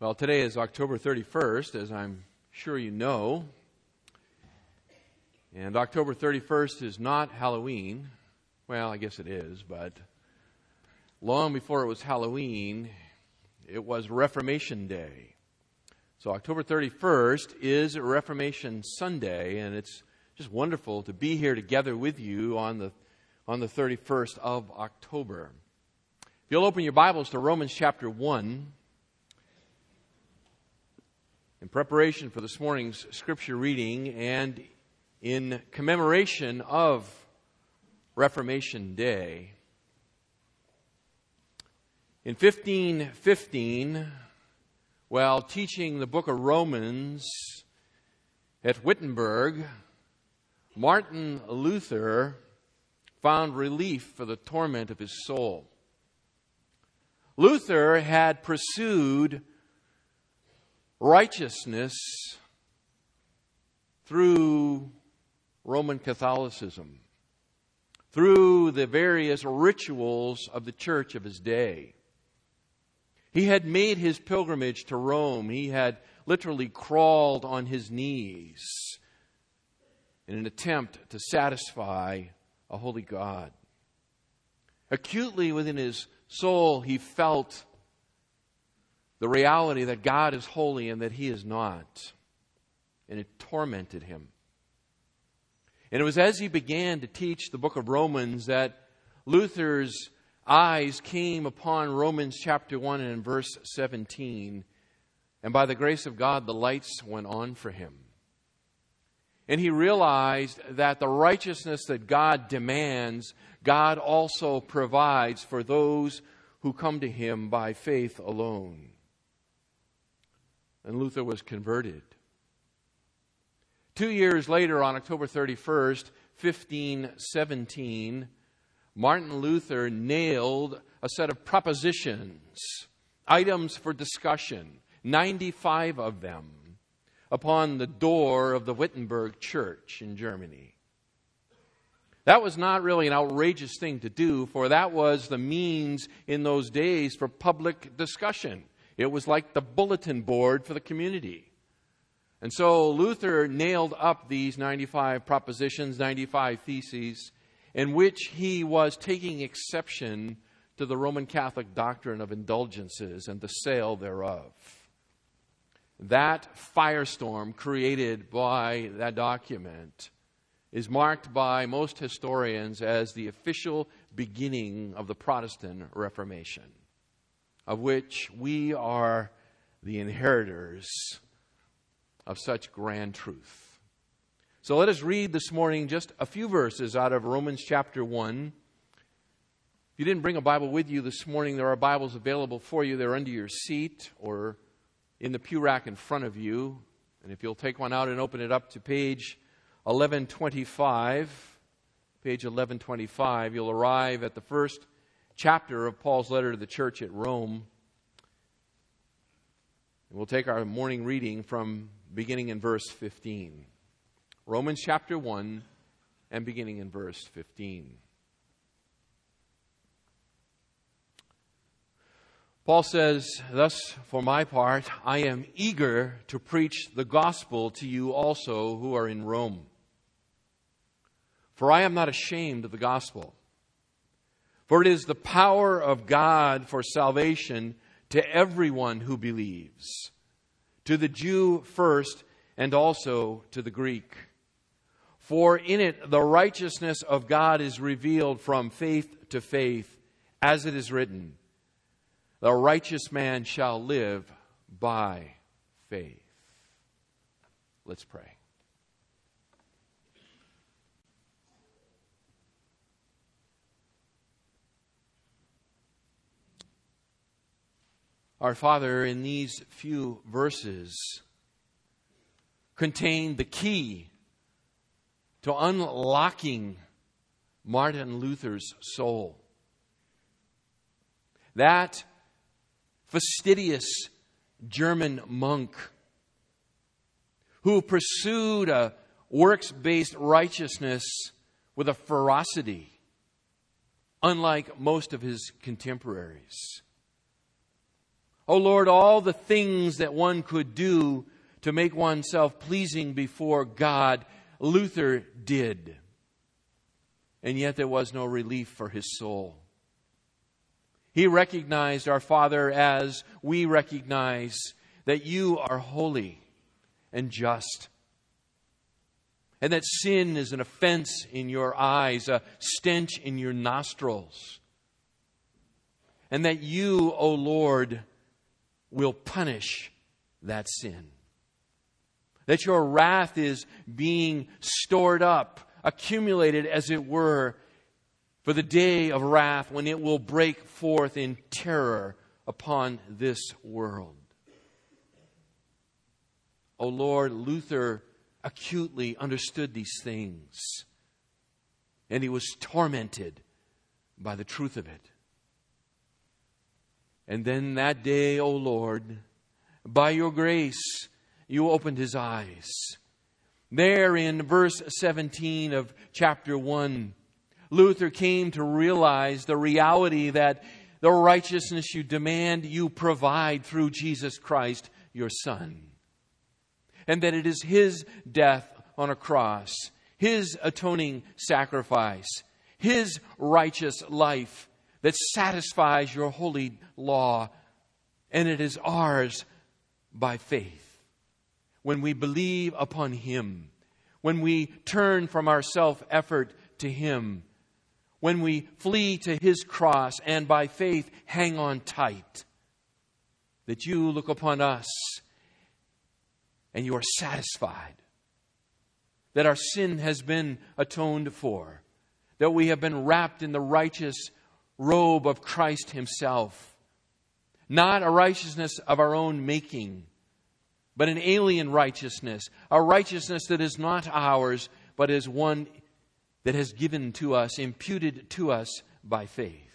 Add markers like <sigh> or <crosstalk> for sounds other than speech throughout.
Well, today is October 31st, as I'm sure you know. And October 31st is not Halloween. Well, I guess it is, but long before it was Halloween, it was Reformation Day. So October 31st is Reformation Sunday, and it's just wonderful to be here together with you on the, on the 31st of October. If you'll open your Bibles to Romans chapter 1, in preparation for this morning's scripture reading and in commemoration of Reformation Day. In 1515, while teaching the book of Romans at Wittenberg, Martin Luther found relief for the torment of his soul. Luther had pursued righteousness through Roman Catholicism, through the various rituals of the church of his day. He had made his pilgrimage to Rome. He had literally crawled on his knees in an attempt to satisfy a holy God. Acutely within his soul, he felt the reality that God is holy and that he is not. And it tormented him. And it was as he began to teach the book of Romans that Luther's eyes came upon Romans chapter 1 and verse 17. And by the grace of God, the lights went on for him. And he realized that the righteousness that God demands, God also provides for those who come to him by faith alone and Luther was converted. Two years later, on October 31st, 1517, Martin Luther nailed a set of propositions, items for discussion, 95 of them, upon the door of the Wittenberg church in Germany. That was not really an outrageous thing to do, for that was the means in those days for public discussion. It was like the bulletin board for the community. And so Luther nailed up these 95 propositions, 95 theses, in which he was taking exception to the Roman Catholic doctrine of indulgences and the sale thereof. That firestorm created by that document is marked by most historians as the official beginning of the Protestant Reformation of which we are the inheritors of such grand truth. So let us read this morning just a few verses out of Romans chapter 1. If you didn't bring a Bible with you this morning, there are Bibles available for you. They're under your seat or in the pew rack in front of you. And if you'll take one out and open it up to page 1125, page 1125, you'll arrive at the first chapter of Paul's letter to the church at Rome. We'll take our morning reading from beginning in verse 15. Romans chapter 1 and beginning in verse 15. Paul says, Thus, for my part, I am eager to preach the gospel to you also who are in Rome. For I am not ashamed of the gospel for it is the power of God for salvation to everyone who believes, to the Jew first and also to the Greek. For in it the righteousness of God is revealed from faith to faith, as it is written, The righteous man shall live by faith. Let's pray. Our Father, in these few verses, contain the key to unlocking Martin Luther's soul. That fastidious German monk who pursued a works based righteousness with a ferocity unlike most of his contemporaries Oh Lord, all the things that one could do to make oneself pleasing before God, Luther did. And yet there was no relief for his soul. He recognized our Father as we recognize that you are holy and just. And that sin is an offense in your eyes, a stench in your nostrils. And that you, O Lord, will punish that sin. That your wrath is being stored up, accumulated as it were, for the day of wrath when it will break forth in terror upon this world. O oh Lord, Luther acutely understood these things, and he was tormented by the truth of it. And then that day, O oh Lord, by your grace, you opened his eyes. There in verse 17 of chapter 1, Luther came to realize the reality that the righteousness you demand, you provide through Jesus Christ, your Son. And that it is His death on a cross, His atoning sacrifice, His righteous life that satisfies your holy law, and it is ours by faith. When we believe upon Him, when we turn from our self effort to Him, when we flee to His cross and by faith hang on tight, that you look upon us and you are satisfied, that our sin has been atoned for, that we have been wrapped in the righteous robe of Christ Himself. Not a righteousness of our own making, but an alien righteousness, a righteousness that is not ours, but is one that has given to us, imputed to us by faith.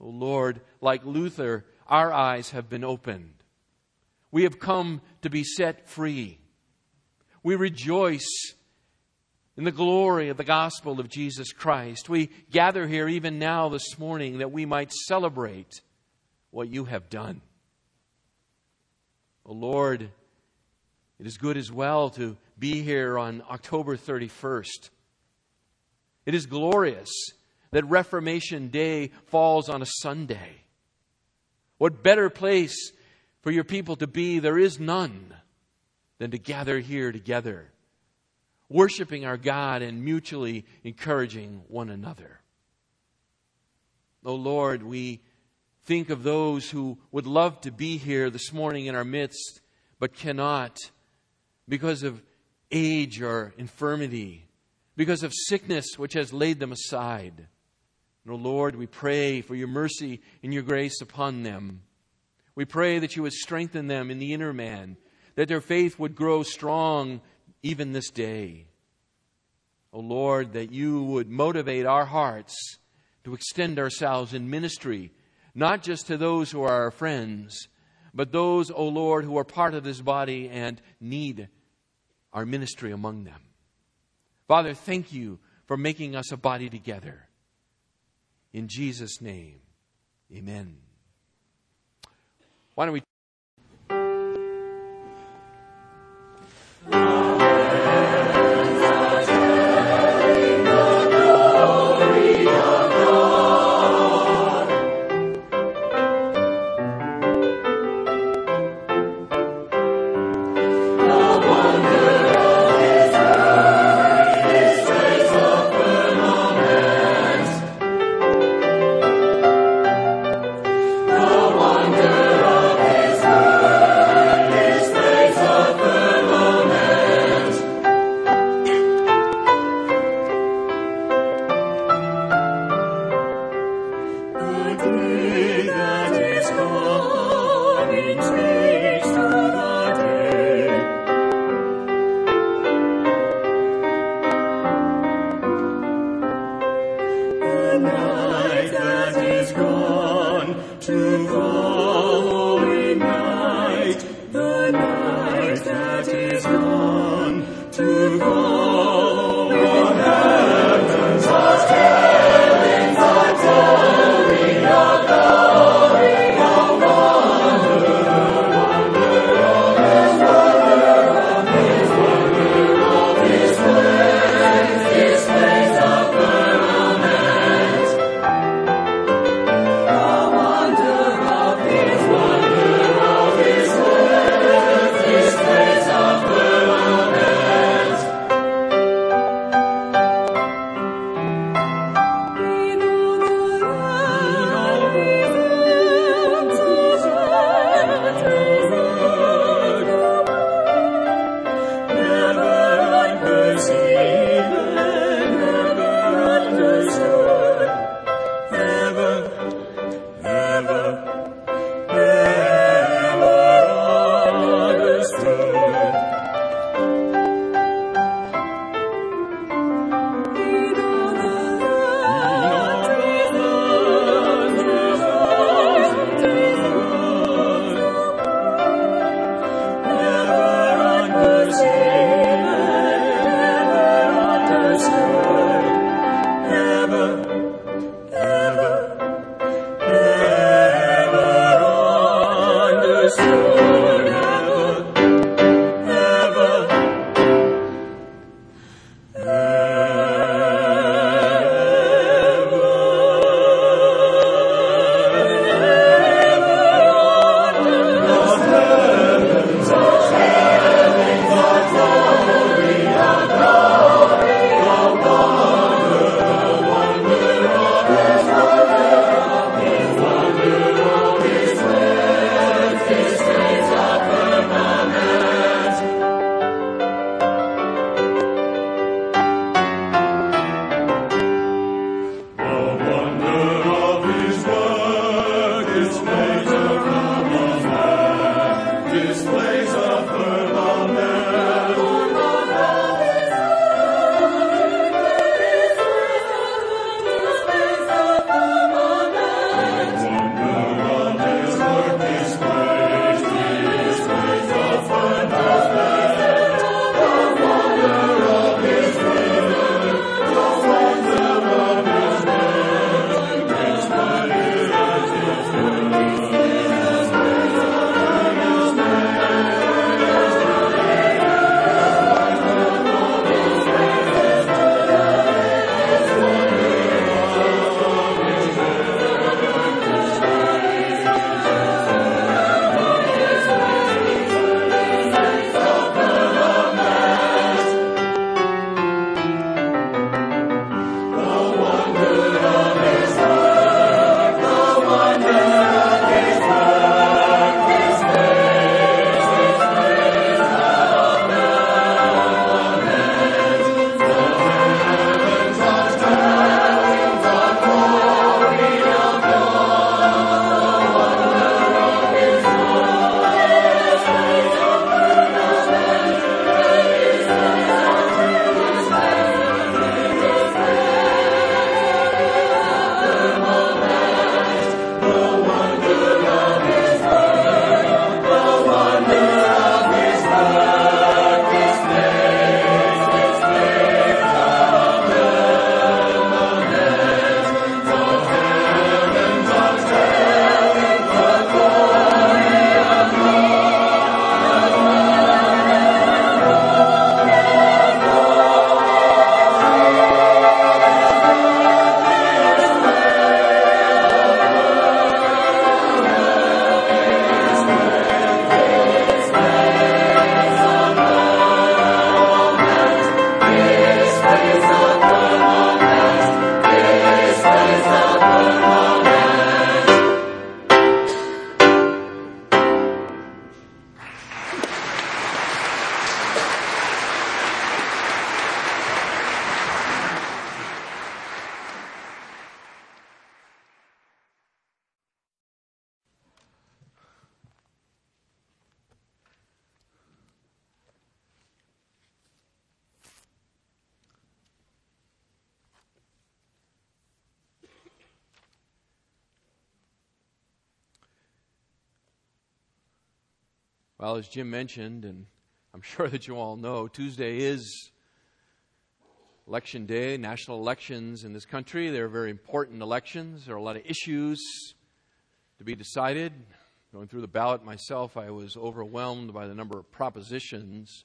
O oh Lord, like Luther, our eyes have been opened. We have come to be set free. We rejoice in the glory of the gospel of Jesus Christ. We gather here even now this morning that we might celebrate what you have done. Oh Lord, it is good as well to be here on October 31st. It is glorious that Reformation Day falls on a Sunday. What better place for your people to be? There is none than to gather here together worshiping our God and mutually encouraging one another. Oh Lord, we think of those who would love to be here this morning in our midst, but cannot because of age or infirmity, because of sickness which has laid them aside. And, oh Lord, we pray for your mercy and your grace upon them. We pray that you would strengthen them in the inner man, that their faith would grow strong even this day. O oh Lord, that you would motivate our hearts to extend ourselves in ministry, not just to those who are our friends, but those, O oh Lord, who are part of this body and need our ministry among them. Father, thank you for making us a body together. In Jesus' name, amen. Why don't we? Well, as Jim mentioned, and I'm <laughs> sure that you all know, Tuesday is election day, national elections in this country. They're very important elections. There are a lot of issues to be decided. Going through the ballot myself, I was overwhelmed by the number of propositions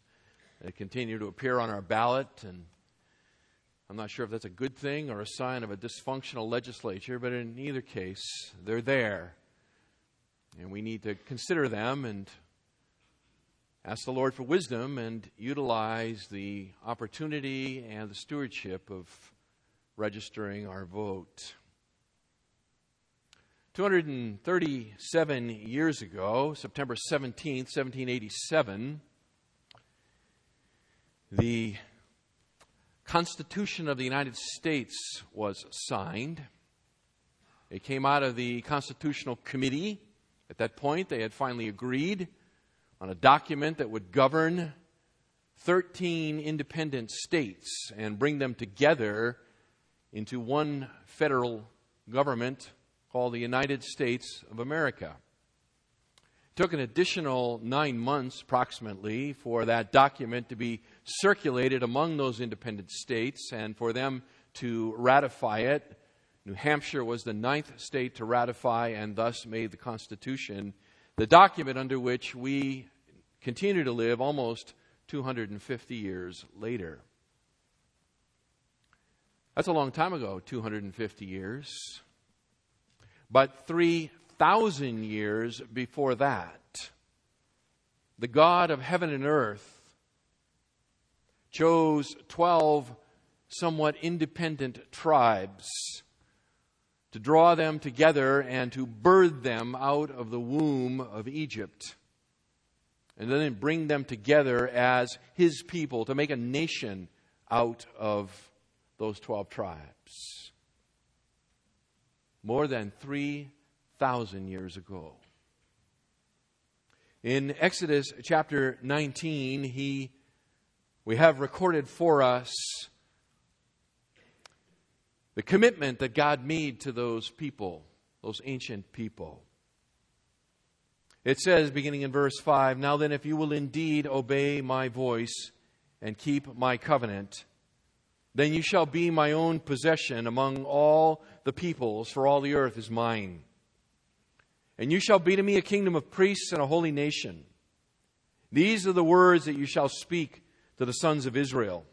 that continue to appear on our ballot. And I'm not sure if that's a good thing or a sign of a dysfunctional legislature, but in either case, they're there. And we need to consider them and ask the Lord for wisdom and utilize the opportunity and the stewardship of registering our vote. 237 years ago, September 17, 1787, the Constitution of the United States was signed. It came out of the Constitutional Committee. At that point, they had finally agreed on a document that would govern 13 independent states and bring them together into one federal government called the United States of America. It took an additional nine months, approximately, for that document to be circulated among those independent states and for them to ratify it. New Hampshire was the ninth state to ratify and thus made the Constitution, the document under which we continue to live almost 250 years later. That's a long time ago, 250 years. But 3,000 years before that, the God of heaven and earth chose 12 somewhat independent tribes to draw them together and to birth them out of the womb of Egypt. And then bring them together as his people to make a nation out of those 12 tribes more than 3,000 years ago. In Exodus chapter 19, he, we have recorded for us the commitment that God made to those people, those ancient people. It says, beginning in verse 5 Now then, if you will indeed obey my voice and keep my covenant, then you shall be my own possession among all the peoples, for all the earth is mine. And you shall be to me a kingdom of priests and a holy nation. These are the words that you shall speak to the sons of Israel.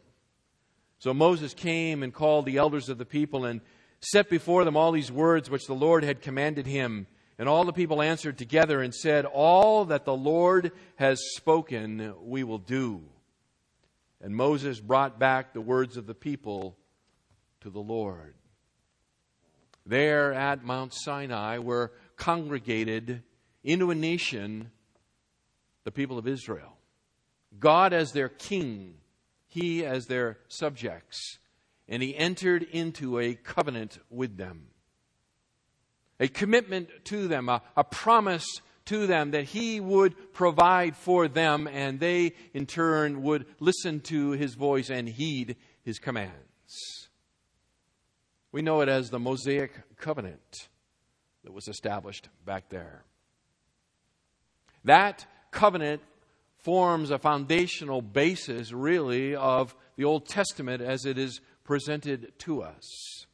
So Moses came and called the elders of the people and set before them all these words which the Lord had commanded him. And all the people answered together and said, All that the Lord has spoken, we will do. And Moses brought back the words of the people to the Lord. There at Mount Sinai were congregated into a nation the people of Israel. God as their king, he as their subjects, and he entered into a covenant with them. A commitment to them, a, a promise to them that he would provide for them, and they in turn would listen to his voice and heed his commands. We know it as the Mosaic covenant that was established back there. That covenant forms a foundational basis, really, of the Old Testament as it is presented to us.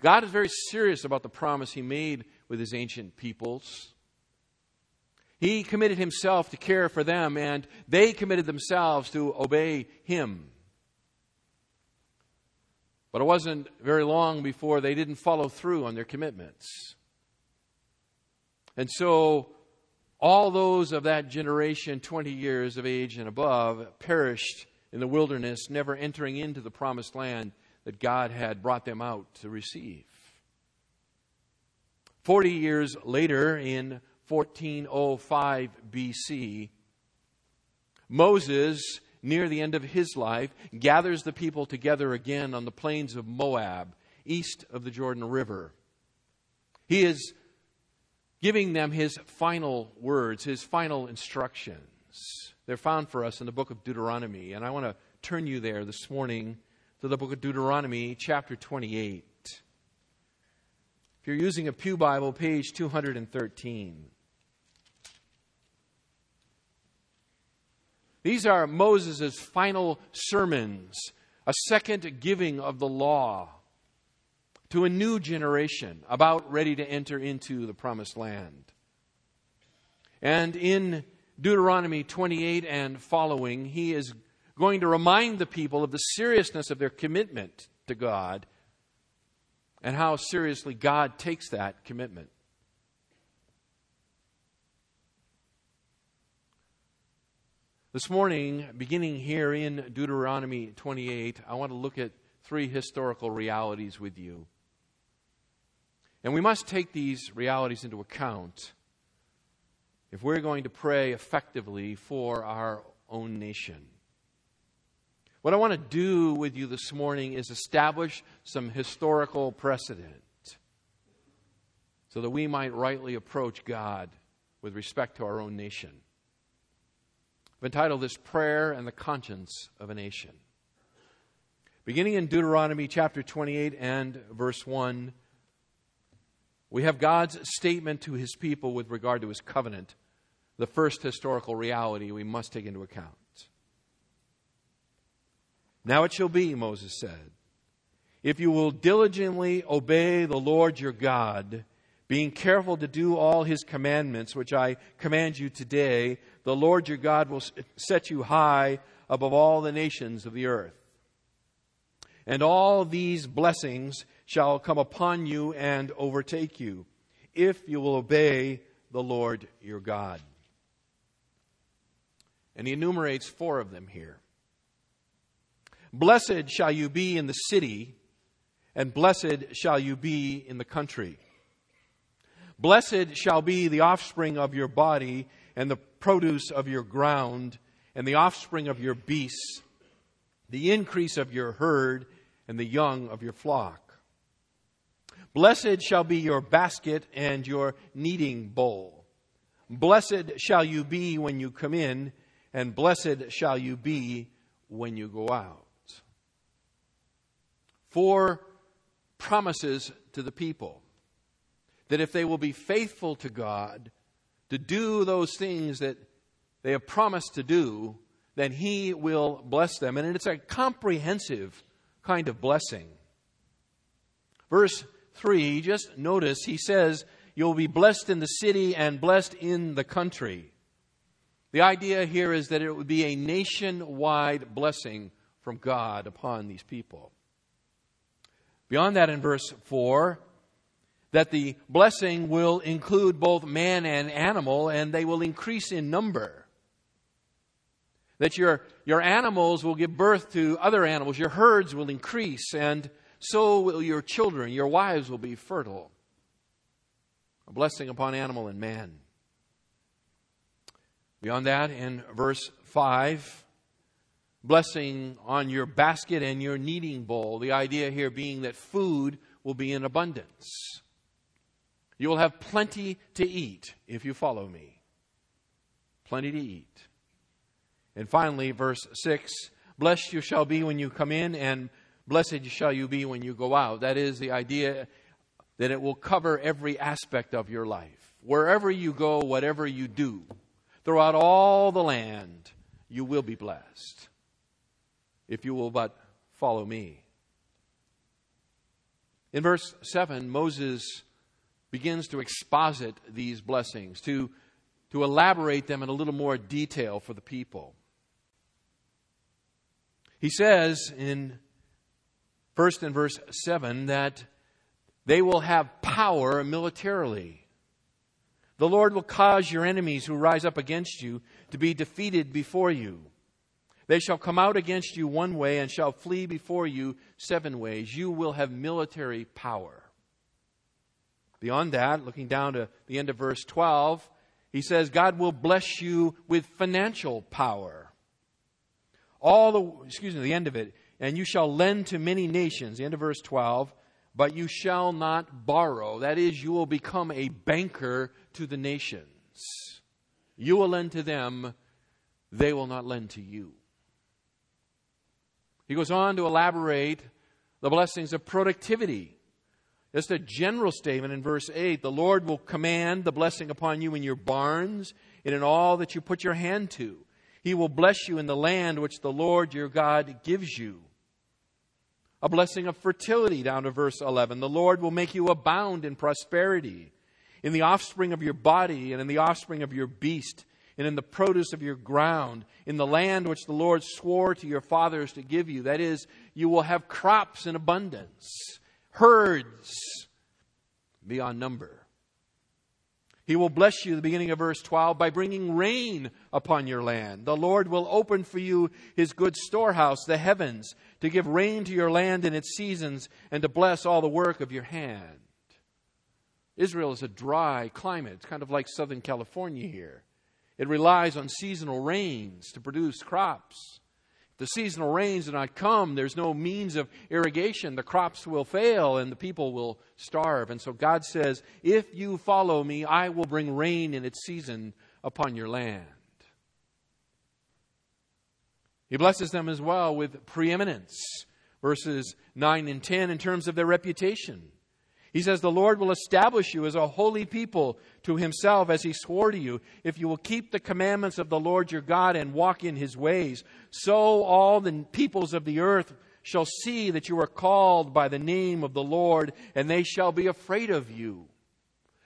God is very serious about the promise He made with his ancient peoples. He committed himself to care for them, and they committed themselves to obey him. But it wasn't very long before they didn't follow through on their commitments. And so, all those of that generation, 20 years of age and above, perished in the wilderness, never entering into the promised land that God had brought them out to receive. Forty years later, in 1405 BC, Moses, near the end of his life, gathers the people together again on the plains of Moab, east of the Jordan River. He is giving them his final words, his final instructions. They're found for us in the book of Deuteronomy, and I want to turn you there this morning to the book of Deuteronomy, chapter 28. If you're using a Pew Bible, page 213. These are Moses' final sermons, a second giving of the law to a new generation about ready to enter into the promised land. And in Deuteronomy 28 and following, he is going to remind the people of the seriousness of their commitment to God and how seriously God takes that commitment. This morning, beginning here in Deuteronomy 28, I want to look at three historical realities with you. And we must take these realities into account if we're going to pray effectively for our own nation. What I want to do with you this morning is establish some historical precedent so that we might rightly approach God with respect to our own nation. I've entitled this Prayer and the Conscience of a Nation. Beginning in Deuteronomy chapter 28 and verse 1, we have God's statement to his people with regard to his covenant, the first historical reality we must take into account. Now it shall be, Moses said, if you will diligently obey the Lord your God, being careful to do all his commandments, which I command you today, the Lord your God will set you high above all the nations of the earth. And all these blessings shall come upon you and overtake you, if you will obey the Lord your God. And he enumerates four of them here. Blessed shall you be in the city, and blessed shall you be in the country. Blessed shall be the offspring of your body, and the produce of your ground, and the offspring of your beasts, the increase of your herd, and the young of your flock. Blessed shall be your basket and your kneading bowl. Blessed shall you be when you come in, and blessed shall you be when you go out four promises to the people that if they will be faithful to God, to do those things that they have promised to do, then He will bless them. And it's a comprehensive kind of blessing. Verse 3, just notice, he says, You'll be blessed in the city and blessed in the country. The idea here is that it would be a nationwide blessing from God upon these people. Beyond that, in verse 4, that the blessing will include both man and animal, and they will increase in number. That your, your animals will give birth to other animals, your herds will increase, and so will your children, your wives will be fertile. A blessing upon animal and man. Beyond that, in verse 5, blessing on your basket and your kneading bowl. The idea here being that food will be in abundance. You will have plenty to eat if you follow me. Plenty to eat. And finally, verse 6 Blessed you shall be when you come in, and blessed shall you be when you go out. That is the idea that it will cover every aspect of your life. Wherever you go, whatever you do, throughout all the land, you will be blessed if you will but follow me. In verse 7, Moses begins to exposit these blessings, to, to elaborate them in a little more detail for the people. He says in first in verse 7 that they will have power militarily. The Lord will cause your enemies who rise up against you to be defeated before you. They shall come out against you one way and shall flee before you seven ways. You will have military power. Beyond that, looking down to the end of verse 12, he says, God will bless you with financial power. All the, excuse me, the end of it, and you shall lend to many nations, the end of verse 12, but you shall not borrow. That is, you will become a banker to the nations. You will lend to them, they will not lend to you. He goes on to elaborate the blessings of productivity. Just a general statement in verse 8 the Lord will command the blessing upon you in your barns and in all that you put your hand to. He will bless you in the land which the Lord your God gives you. A blessing of fertility down to verse 11. The Lord will make you abound in prosperity, in the offspring of your body, and in the offspring of your beast, and in the produce of your ground, in the land which the Lord swore to your fathers to give you. That is, you will have crops in abundance, herds beyond number. He will bless you, the beginning of verse 12, by bringing rain upon your land. The Lord will open for you his good storehouse, the heavens, to give rain to your land in its seasons and to bless all the work of your hand. Israel is a dry climate. It's kind of like Southern California here. It relies on seasonal rains to produce crops If the seasonal rains do not come, there's no means of irrigation, the crops will fail and the people will starve. And so God says, If you follow me, I will bring rain in its season upon your land. He blesses them as well with preeminence, verses 9 and 10, in terms of their reputation. He says, The Lord will establish you as a holy people to himself as he swore to you. If you will keep the commandments of the Lord your God and walk in his ways, so all the peoples of the earth shall see that you are called by the name of the Lord, and they shall be afraid of you.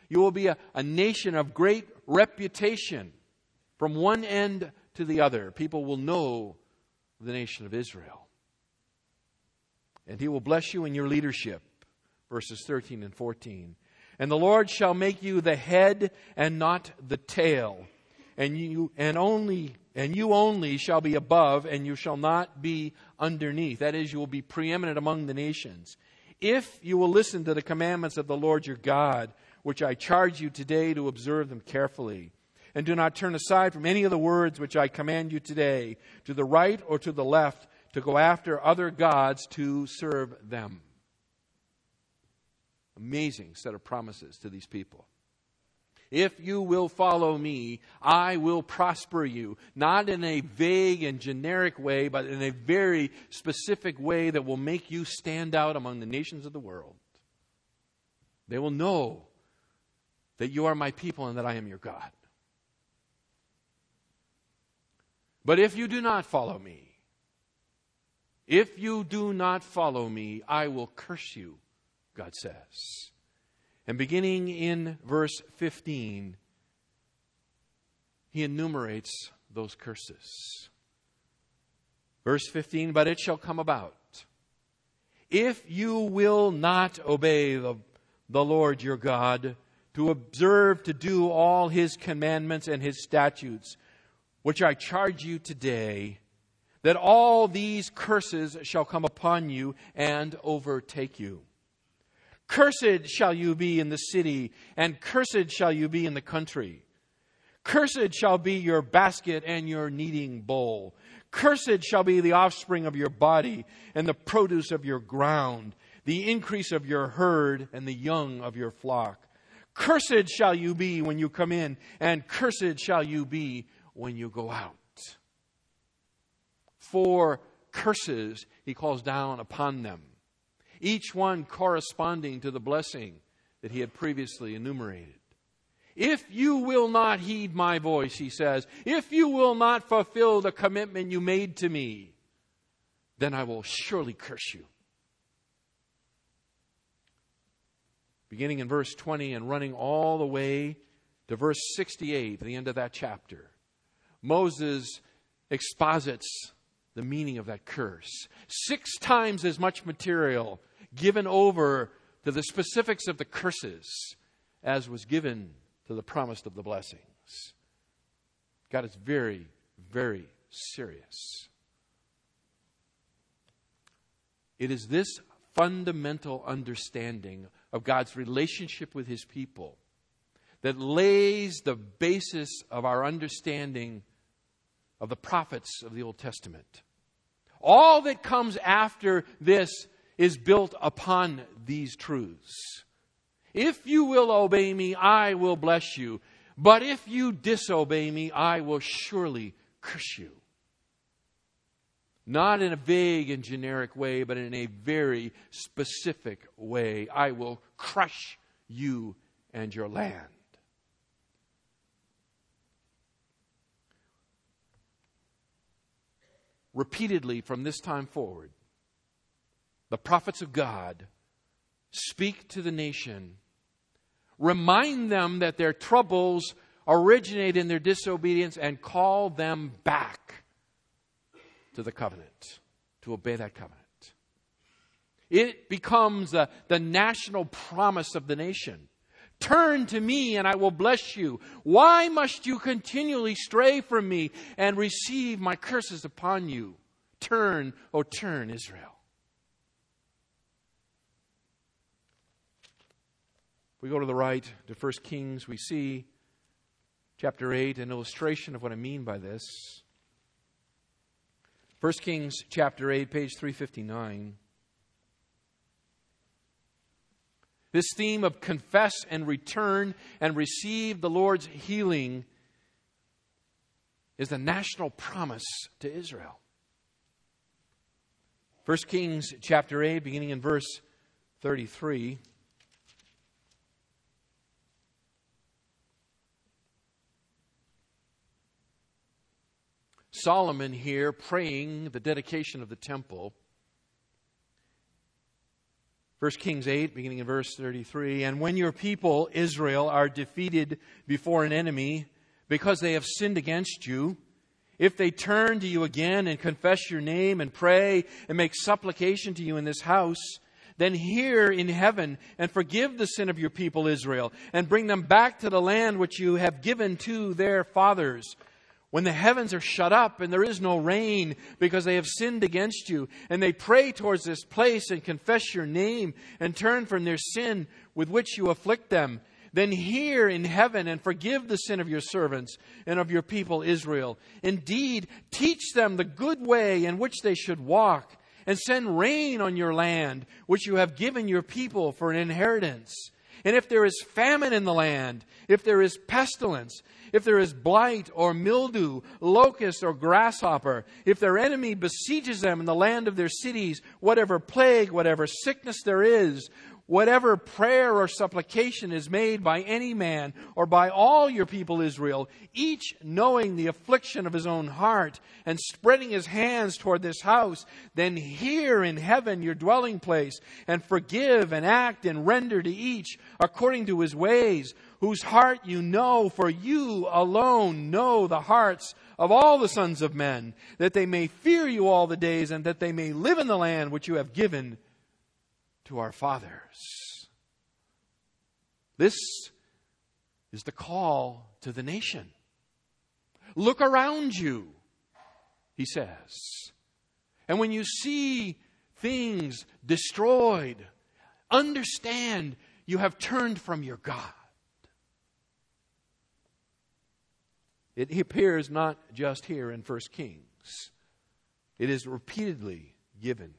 You will be a, a nation of great reputation from one end to the other. People will know the nation of Israel. And he will bless you in your leadership verses 13 and 14. And the Lord shall make you the head and not the tail. And you and only and you only shall be above and you shall not be underneath. That is you will be preeminent among the nations. If you will listen to the commandments of the Lord your God, which I charge you today to observe them carefully, and do not turn aside from any of the words which I command you today, to the right or to the left, to go after other gods to serve them. Amazing set of promises to these people. If you will follow me, I will prosper you. Not in a vague and generic way, but in a very specific way that will make you stand out among the nations of the world. They will know that you are my people and that I am your God. But if you do not follow me, if you do not follow me, I will curse you God says. And beginning in verse 15, he enumerates those curses. Verse 15, but it shall come about. If you will not obey the, the Lord your God, to observe to do all his commandments and his statutes, which I charge you today, that all these curses shall come upon you and overtake you. Cursed shall you be in the city, and cursed shall you be in the country. Cursed shall be your basket and your kneading bowl. Cursed shall be the offspring of your body, and the produce of your ground, the increase of your herd, and the young of your flock. Cursed shall you be when you come in, and cursed shall you be when you go out. Four curses he calls down upon them each one corresponding to the blessing that he had previously enumerated. If you will not heed my voice, he says, if you will not fulfill the commitment you made to me, then I will surely curse you. Beginning in verse 20 and running all the way to verse 68, the end of that chapter, Moses exposits the meaning of that curse. Six times as much material given over to the specifics of the curses as was given to the promise of the blessings. God is very, very serious. It is this fundamental understanding of God's relationship with his people that lays the basis of our understanding of the prophets of the Old Testament. All that comes after this is built upon these truths. If you will obey me, I will bless you. But if you disobey me, I will surely curse you. Not in a vague and generic way, but in a very specific way. I will crush you and your land. Repeatedly from this time forward. The prophets of God speak to the nation, remind them that their troubles originate in their disobedience, and call them back to the covenant, to obey that covenant. It becomes the, the national promise of the nation. Turn to me and I will bless you. Why must you continually stray from me and receive my curses upon you? Turn, O oh, turn, Israel. We go to the right to 1 Kings, we see chapter 8, an illustration of what I mean by this. 1 Kings chapter 8, page 359. This theme of confess and return and receive the Lord's healing is the national promise to Israel. 1 Kings chapter 8, beginning in verse 33. Solomon here praying the dedication of the temple. 1 Kings 8, beginning in verse 33. And when your people, Israel, are defeated before an enemy because they have sinned against you, if they turn to you again and confess your name and pray and make supplication to you in this house, then hear in heaven and forgive the sin of your people Israel and bring them back to the land which you have given to their fathers when the heavens are shut up and there is no rain because they have sinned against you, and they pray towards this place and confess your name and turn from their sin with which you afflict them, then hear in heaven and forgive the sin of your servants and of your people Israel. Indeed, teach them the good way in which they should walk, and send rain on your land, which you have given your people for an inheritance. And if there is famine in the land, if there is pestilence, if there is blight or mildew, locust or grasshopper, if their enemy besieges them in the land of their cities, whatever plague, whatever sickness there is, whatever prayer or supplication is made by any man or by all your people Israel, each knowing the affliction of his own heart and spreading his hands toward this house, then hear in heaven your dwelling place and forgive and act and render to each according to his ways, whose heart you know, for you alone know the hearts of all the sons of men, that they may fear you all the days and that they may live in the land which you have given to our fathers. This is the call to the nation. Look around you, he says. And when you see things destroyed, understand you have turned from your God. It appears not just here in 1 Kings, it is repeatedly given.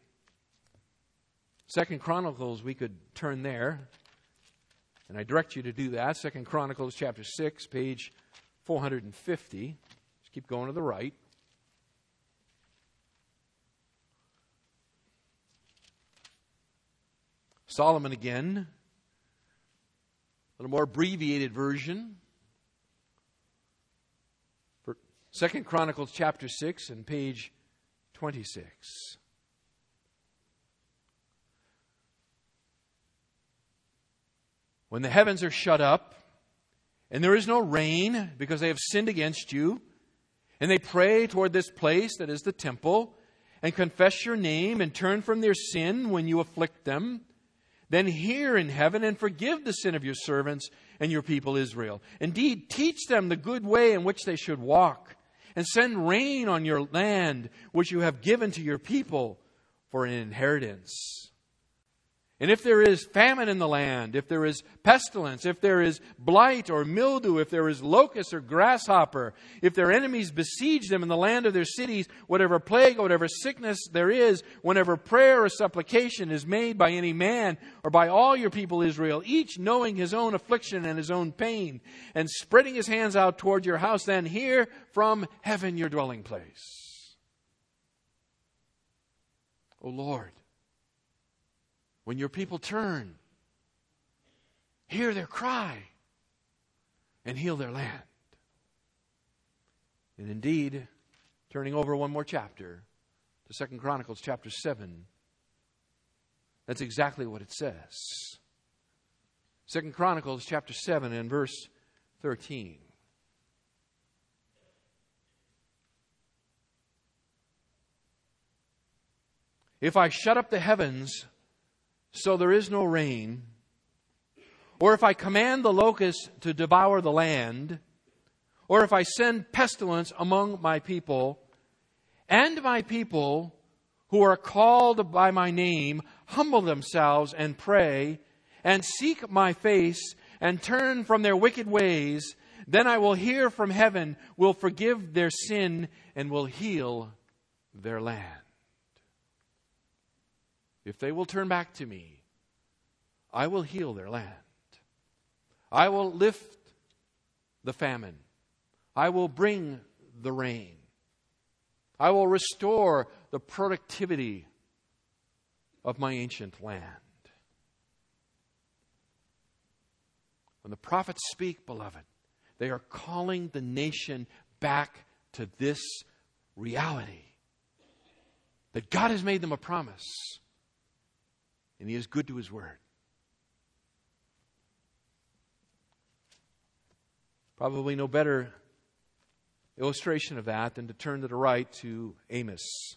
Second Chronicles, we could turn there, and I direct you to do that. Second Chronicles chapter 6, page 450. Just keep going to the right. Solomon again, a little more abbreviated version. Second Chronicles chapter 6 and page 26. When the heavens are shut up and there is no rain because they have sinned against you, and they pray toward this place that is the temple, and confess your name and turn from their sin when you afflict them, then hear in heaven and forgive the sin of your servants and your people Israel. Indeed, teach them the good way in which they should walk and send rain on your land, which you have given to your people for an inheritance. And if there is famine in the land, if there is pestilence, if there is blight or mildew, if there is locust or grasshopper, if their enemies besiege them in the land of their cities, whatever plague or whatever sickness there is, whenever prayer or supplication is made by any man or by all your people Israel, each knowing his own affliction and his own pain, and spreading his hands out toward your house, then hear from heaven your dwelling place. O Lord, when your people turn, hear their cry, and heal their land. And indeed, turning over one more chapter, to Second Chronicles chapter 7, that's exactly what it says. Second Chronicles chapter 7 and verse 13. If I shut up the heavens so there is no rain, or if I command the locusts to devour the land, or if I send pestilence among my people, and my people who are called by my name humble themselves and pray and seek my face and turn from their wicked ways, then I will hear from heaven, will forgive their sin, and will heal their land. If they will turn back to me, I will heal their land. I will lift the famine. I will bring the rain. I will restore the productivity of my ancient land. When the prophets speak, beloved, they are calling the nation back to this reality that God has made them a promise, and He is good to His word. Probably no better illustration of that than to turn to the right to Amos.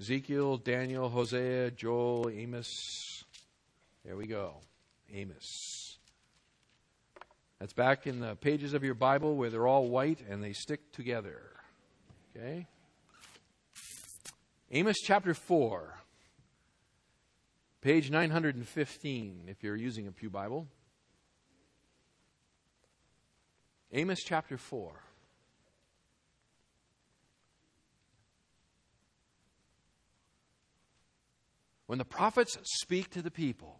Ezekiel, Daniel, Hosea, Joel, Amos. There we go. Amos. That's back in the pages of your Bible where they're all white and they stick together. Okay? Amos chapter 4, page 915, if you're using a Pew Bible. Amos chapter 4. When the prophets speak to the people,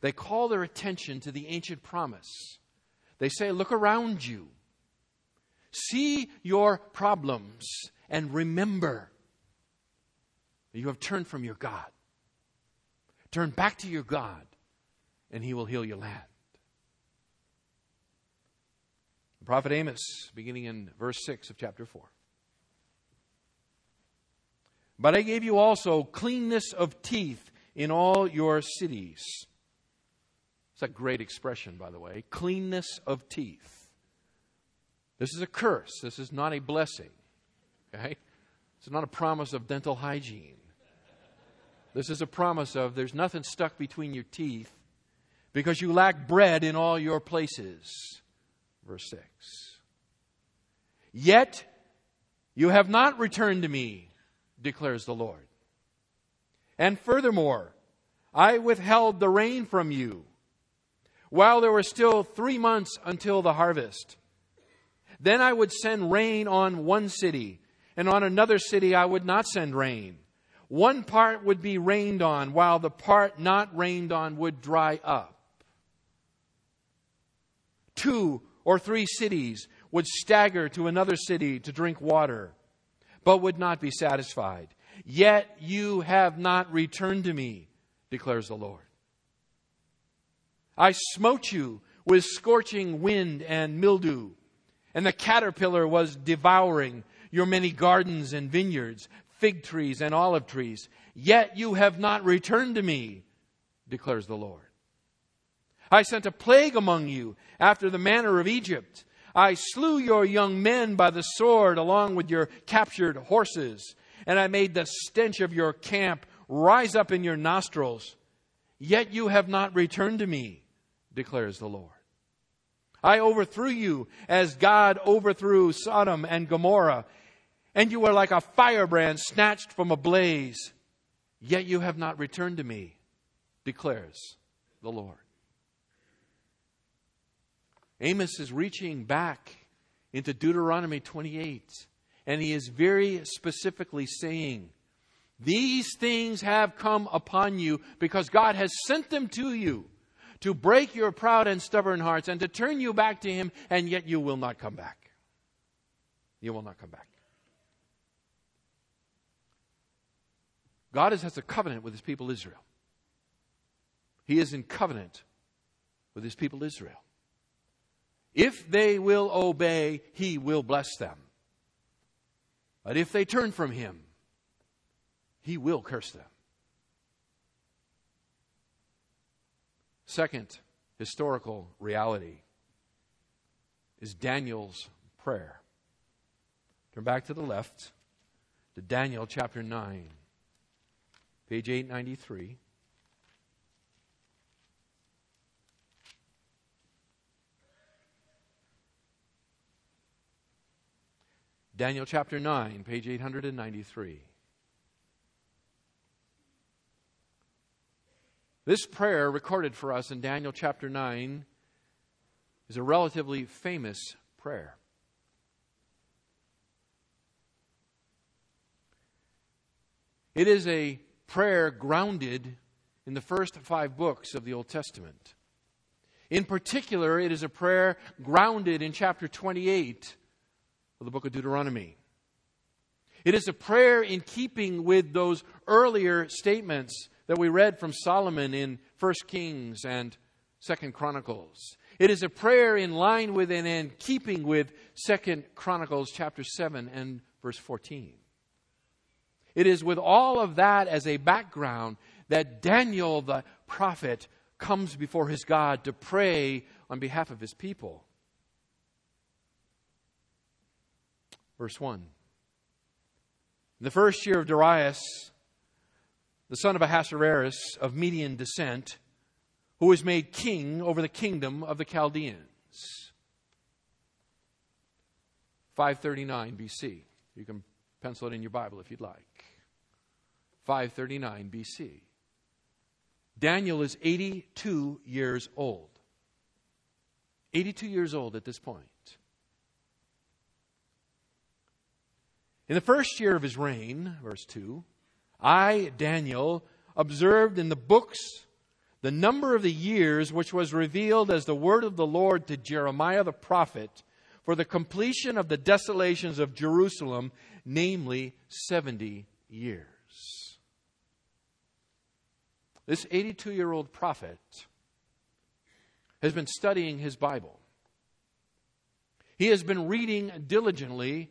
they call their attention to the ancient promise. They say, Look around you, see your problems, and remember you have turned from your God. Turn back to your God, and he will heal your land. The prophet Amos, beginning in verse 6 of chapter 4. But I gave you also cleanness of teeth in all your cities. It's a great expression, by the way. Cleanness of teeth. This is a curse. This is not a blessing. Okay? It's not a promise of dental hygiene. This is a promise of there's nothing stuck between your teeth because you lack bread in all your places. Verse 6. Yet you have not returned to me, declares the Lord. And furthermore, I withheld the rain from you while there were still three months until the harvest. Then I would send rain on one city, and on another city I would not send rain. One part would be rained on, while the part not rained on would dry up. Two or three cities would stagger to another city to drink water, but would not be satisfied. Yet you have not returned to me, declares the Lord. I smote you with scorching wind and mildew, and the caterpillar was devouring your many gardens and vineyards, fig trees and olive trees. Yet you have not returned to me, declares the Lord. I sent a plague among you after the manner of Egypt. I slew your young men by the sword along with your captured horses, and I made the stench of your camp rise up in your nostrils. Yet you have not returned to me, declares the Lord. I overthrew you as God overthrew Sodom and Gomorrah, and you are like a firebrand snatched from a blaze. Yet you have not returned to me, declares the Lord. Amos is reaching back into Deuteronomy 28, and he is very specifically saying, These things have come upon you because God has sent them to you to break your proud and stubborn hearts and to turn you back to Him, and yet you will not come back. You will not come back. God has a covenant with His people Israel. He is in covenant with His people Israel. If they will obey, he will bless them. But if they turn from him, he will curse them. Second historical reality is Daniel's prayer. Turn back to the left to Daniel chapter 9, page 893. Daniel chapter 9, page 893. This prayer, recorded for us in Daniel chapter 9, is a relatively famous prayer. It is a prayer grounded in the first five books of the Old Testament. In particular, it is a prayer grounded in chapter 28 of the book of Deuteronomy. It is a prayer in keeping with those earlier statements that we read from Solomon in 1 Kings and 2 Chronicles. It is a prayer in line with and in keeping with 2 Chronicles chapter 7 and verse 14. It is with all of that as a background that Daniel the prophet comes before his God to pray on behalf of his people. Verse 1. In the first year of Darius, the son of Ahasuerus of Median descent, who was made king over the kingdom of the Chaldeans. 539 BC. You can pencil it in your Bible if you'd like. 539 BC. Daniel is 82 years old. 82 years old at this point. In the first year of his reign, verse 2, I, Daniel, observed in the books the number of the years which was revealed as the word of the Lord to Jeremiah the prophet for the completion of the desolations of Jerusalem, namely 70 years. This 82 year old prophet has been studying his Bible. He has been reading diligently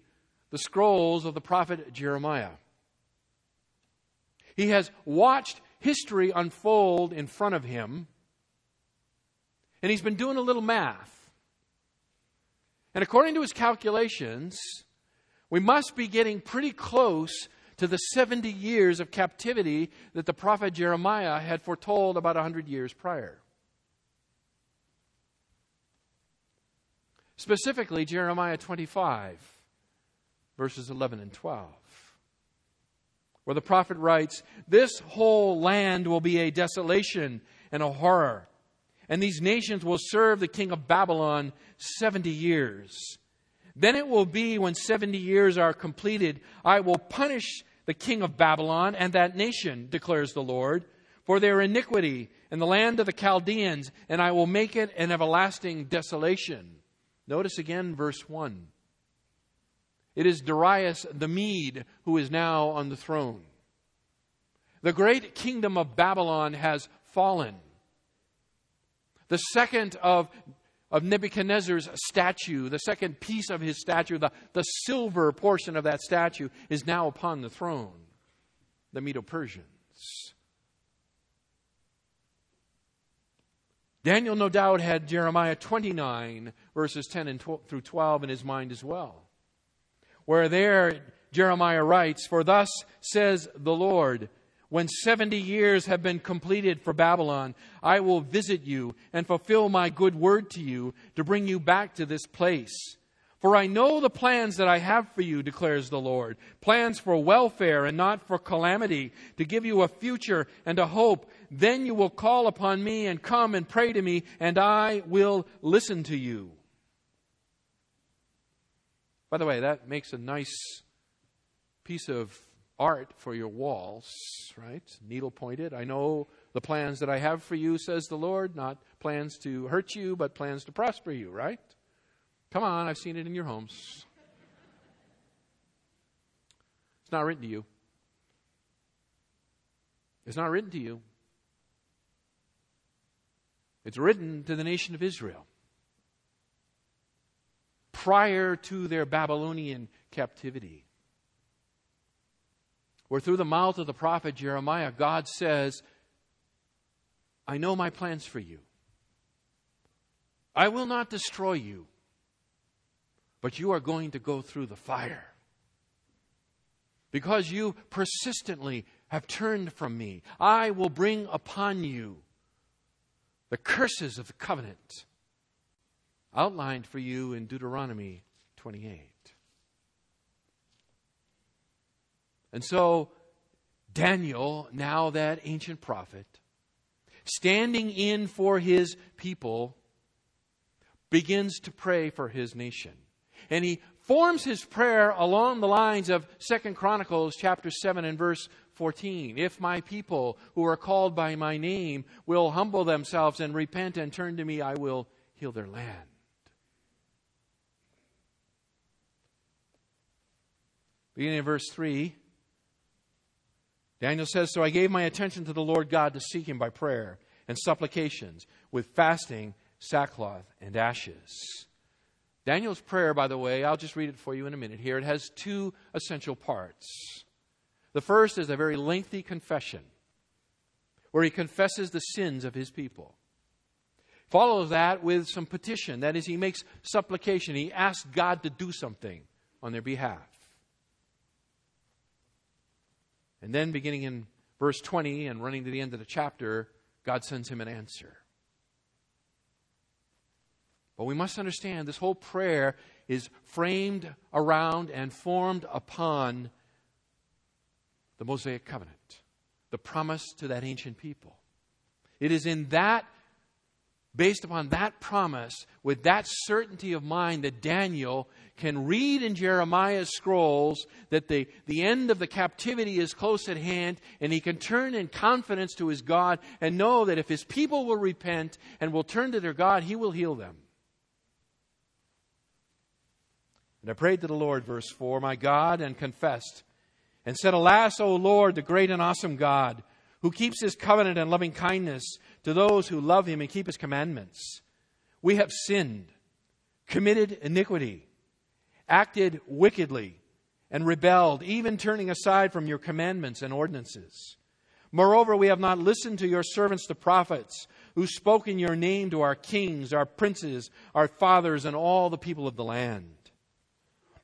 the scrolls of the prophet Jeremiah. He has watched history unfold in front of him, and he's been doing a little math. And according to his calculations, we must be getting pretty close to the 70 years of captivity that the prophet Jeremiah had foretold about 100 years prior. Specifically, Jeremiah 25, verses 11 and 12 where the prophet writes, This whole land will be a desolation and a horror, and these nations will serve the king of Babylon 70 years. Then it will be when 70 years are completed, I will punish the king of Babylon and that nation, declares the Lord, for their iniquity in the land of the Chaldeans, and I will make it an everlasting desolation. Notice again verse 1. It is Darius the Mede who is now on the throne. The great kingdom of Babylon has fallen. The second of, of Nebuchadnezzar's statue, the second piece of his statue, the, the silver portion of that statue, is now upon the throne. The Medo Persians. Daniel, no doubt, had Jeremiah 29, verses 10 and 12, through 12 in his mind as well where there Jeremiah writes, For thus says the Lord, when 70 years have been completed for Babylon, I will visit you and fulfill my good word to you to bring you back to this place. For I know the plans that I have for you, declares the Lord plans for welfare and not for calamity, to give you a future and a hope. Then you will call upon me and come and pray to me, and I will listen to you. By the way, that makes a nice piece of art for your walls, right? Needle pointed. I know the plans that I have for you, says the Lord, not plans to hurt you, but plans to prosper you, right? Come on, I've seen it in your homes. It's not written to you. It's not written to you. It's written to the nation of Israel. prior to their Babylonian captivity. Where through the mouth of the prophet Jeremiah, God says, I know my plans for you. I will not destroy you, but you are going to go through the fire. Because you persistently have turned from me, I will bring upon you the curses of the covenant outlined for you in Deuteronomy 28. And so, Daniel, now that ancient prophet, standing in for his people, begins to pray for his nation. And he forms his prayer along the lines of Second Chronicles chapter 7 and verse 14. If my people who are called by my name will humble themselves and repent and turn to me, I will heal their land. Beginning in verse 3, Daniel says, So I gave my attention to the Lord God to seek him by prayer and supplications with fasting, sackcloth, and ashes. Daniel's prayer, by the way, I'll just read it for you in a minute here. It has two essential parts. The first is a very lengthy confession where he confesses the sins of his people. Follows that with some petition. That is, he makes supplication. He asks God to do something on their behalf. And then, beginning in verse 20 and running to the end of the chapter, God sends him an answer. But we must understand this whole prayer is framed around and formed upon the Mosaic covenant, the promise to that ancient people. It is in that based upon that promise, with that certainty of mind, that Daniel can read in Jeremiah's scrolls that the, the end of the captivity is close at hand, and he can turn in confidence to his God and know that if his people will repent and will turn to their God, he will heal them. And I prayed to the Lord, verse 4, my God, and confessed, and said, Alas, O Lord, the great and awesome God, who keeps his covenant and loving kindness to those who love him and keep his commandments. We have sinned, committed iniquity, acted wickedly, and rebelled, even turning aside from your commandments and ordinances. Moreover, we have not listened to your servants, the prophets, who spoke in your name to our kings, our princes, our fathers, and all the people of the land.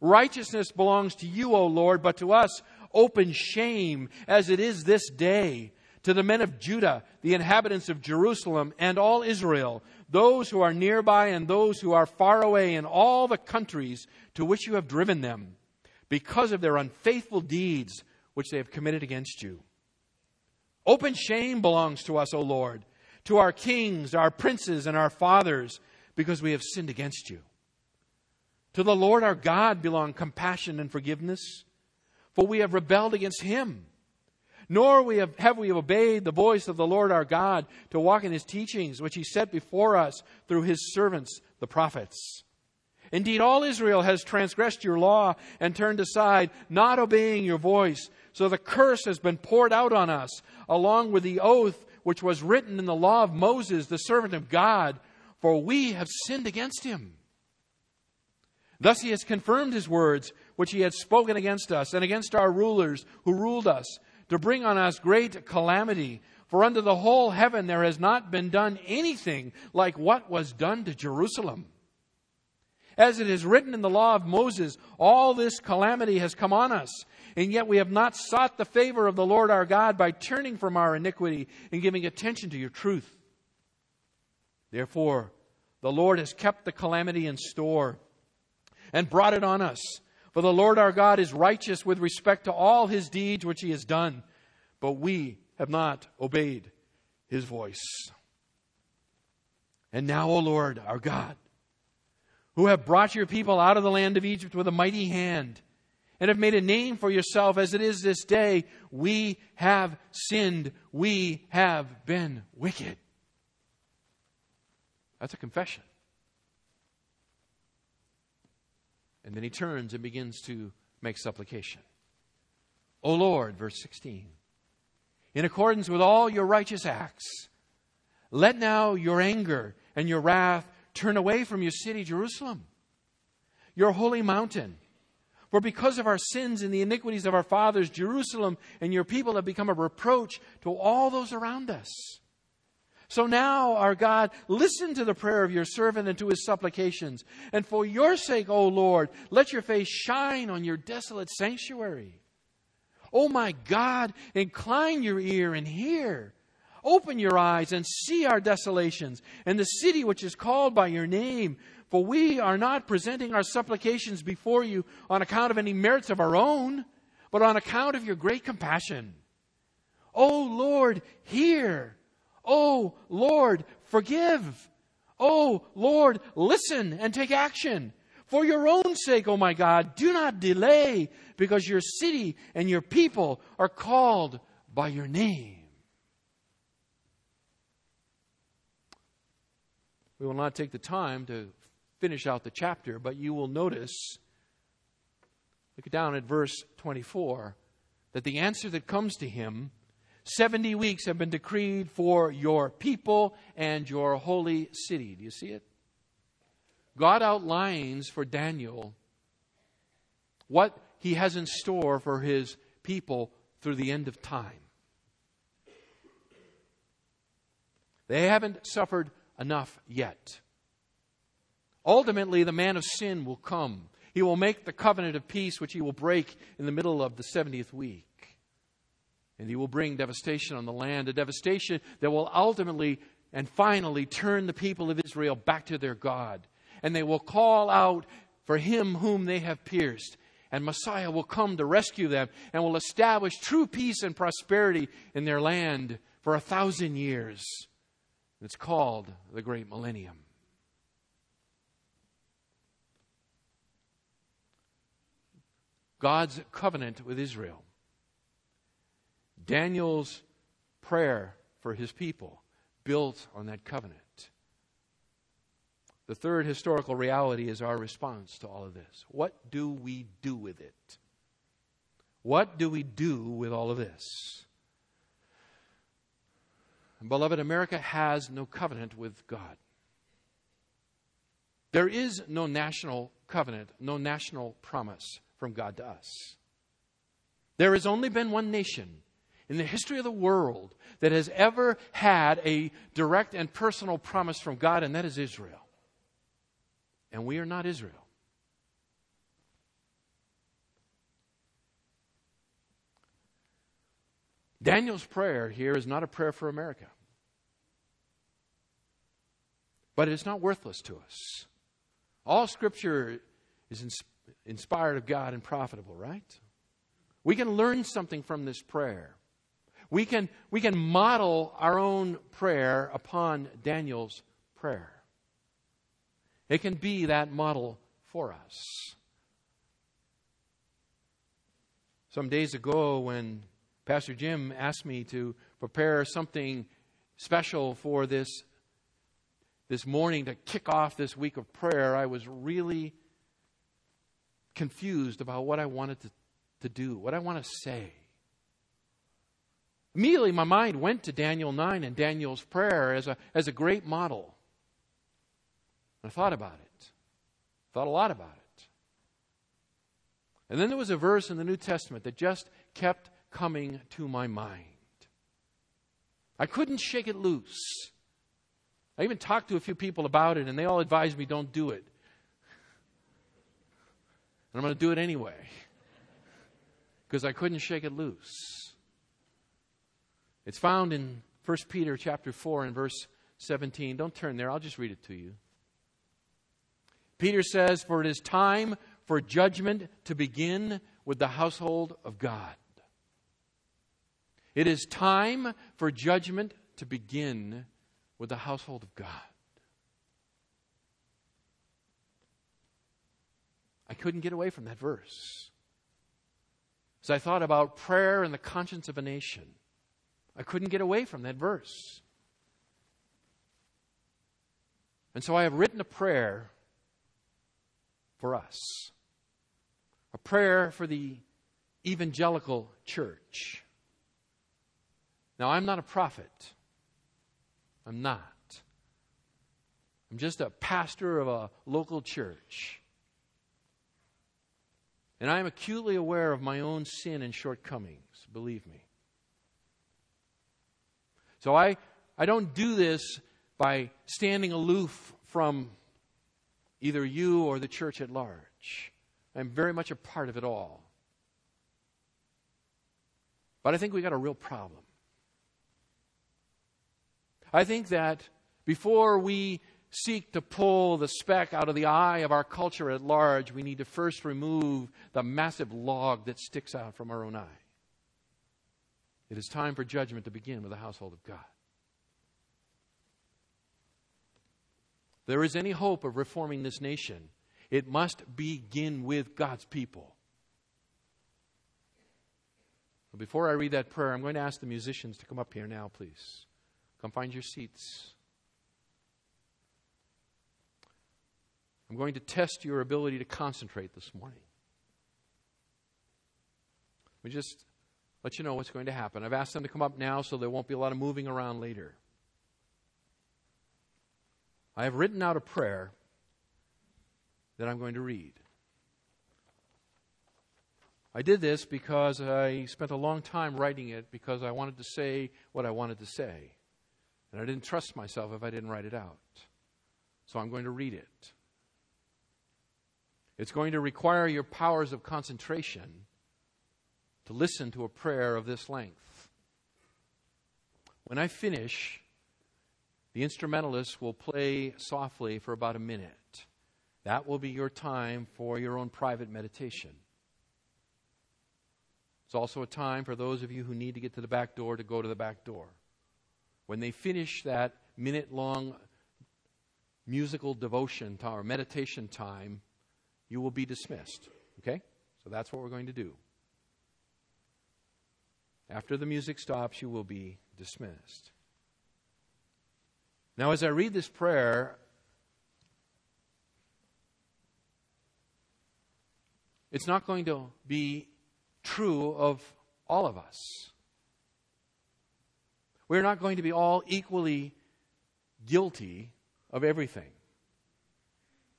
Righteousness belongs to you, O Lord, but to us open shame, as it is this day to the men of Judah, the inhabitants of Jerusalem, and all Israel, those who are nearby and those who are far away in all the countries to which you have driven them, because of their unfaithful deeds which they have committed against you. Open shame belongs to us, O Lord, to our kings, our princes, and our fathers, because we have sinned against you. To the Lord our God belong compassion and forgiveness, for we have rebelled against him nor we have, have we obeyed the voice of the Lord our God to walk in his teachings, which he set before us through his servants, the prophets. Indeed, all Israel has transgressed your law and turned aside, not obeying your voice. So the curse has been poured out on us, along with the oath which was written in the law of Moses, the servant of God, for we have sinned against him. Thus he has confirmed his words, which he had spoken against us and against our rulers who ruled us to bring on us great calamity. For under the whole heaven there has not been done anything like what was done to Jerusalem. As it is written in the law of Moses, all this calamity has come on us, and yet we have not sought the favor of the Lord our God by turning from our iniquity and giving attention to your truth. Therefore, the Lord has kept the calamity in store and brought it on us for the Lord our God is righteous with respect to all his deeds which he has done, but we have not obeyed his voice. And now, O Lord our God, who have brought your people out of the land of Egypt with a mighty hand, and have made a name for yourself as it is this day, we have sinned, we have been wicked. That's a confession. And then he turns and begins to make supplication. O Lord, verse 16, in accordance with all your righteous acts, let now your anger and your wrath turn away from your city, Jerusalem. your holy mountain. For because of our sins and the iniquities of our fathers, Jerusalem and your people have become a reproach to all those around us. So now, our God, listen to the prayer of your servant and to his supplications. And for your sake, O Lord, let your face shine on your desolate sanctuary. O my God, incline your ear and hear. Open your eyes and see our desolations and the city which is called by your name. For we are not presenting our supplications before you on account of any merits of our own, but on account of your great compassion. O Lord, hear. O Lord, forgive. Oh Lord, listen and take action. For your own sake, O my God, do not delay, because your city and your people are called by your name. We will not take the time to finish out the chapter, but you will notice, look down at verse 24, that the answer that comes to him 70 weeks have been decreed for your people and your holy city. Do you see it? God outlines for Daniel what he has in store for his people through the end of time. They haven't suffered enough yet. Ultimately, the man of sin will come. He will make the covenant of peace, which he will break in the middle of the 70th week. And he will bring devastation on the land, a devastation that will ultimately and finally turn the people of Israel back to their God. And they will call out for him whom they have pierced. And Messiah will come to rescue them and will establish true peace and prosperity in their land for a thousand years. It's called the Great Millennium. God's covenant with Israel. Daniel's prayer for his people built on that covenant. The third historical reality is our response to all of this. What do we do with it? What do we do with all of this? Beloved, America has no covenant with God. There is no national covenant, no national promise from God to us. There has only been one nation in the history of the world that has ever had a direct and personal promise from God, and that is Israel. And we are not Israel. Daniel's prayer here is not a prayer for America. But it's not worthless to us. All Scripture is inspired of God and profitable, right? We can learn something from this prayer. We can, we can model our own prayer upon Daniel's prayer. It can be that model for us. Some days ago, when Pastor Jim asked me to prepare something special for this, this morning to kick off this week of prayer, I was really confused about what I wanted to, to do, what I want to say. Immediately, my mind went to Daniel 9 and Daniel's prayer as a, as a great model. I thought about it, thought a lot about it. And then there was a verse in the New Testament that just kept coming to my mind. I couldn't shake it loose. I even talked to a few people about it, and they all advised me don't do it. And I'm going to do it anyway because I couldn't shake it loose. It's found in 1 Peter chapter 4 and verse 17. Don't turn there, I'll just read it to you. Peter says, For it is time for judgment to begin with the household of God. It is time for judgment to begin with the household of God. I couldn't get away from that verse. As I thought about prayer and the conscience of a nation, I couldn't get away from that verse. And so I have written a prayer for us, a prayer for the evangelical church. Now, I'm not a prophet. I'm not. I'm just a pastor of a local church. And I am acutely aware of my own sin and shortcomings, believe me. So I, I don't do this by standing aloof from either you or the church at large. I'm very much a part of it all. But I think we got a real problem. I think that before we seek to pull the speck out of the eye of our culture at large, we need to first remove the massive log that sticks out from our own eye. It is time for judgment to begin with the household of God. there is any hope of reforming this nation, it must begin with God's people. Before I read that prayer, I'm going to ask the musicians to come up here now, please. Come find your seats. I'm going to test your ability to concentrate this morning. We just let you know what's going to happen. I've asked them to come up now so there won't be a lot of moving around later. I have written out a prayer that I'm going to read. I did this because I spent a long time writing it because I wanted to say what I wanted to say. And I didn't trust myself if I didn't write it out. So I'm going to read it. It's going to require your powers of concentration to listen to a prayer of this length. When I finish, the instrumentalists will play softly for about a minute. That will be your time for your own private meditation. It's also a time for those of you who need to get to the back door to go to the back door. When they finish that minute long musical devotion time or meditation time, you will be dismissed. Okay? So that's what we're going to do. After the music stops, you will be dismissed. Now, as I read this prayer, it's not going to be true of all of us. We're not going to be all equally guilty of everything.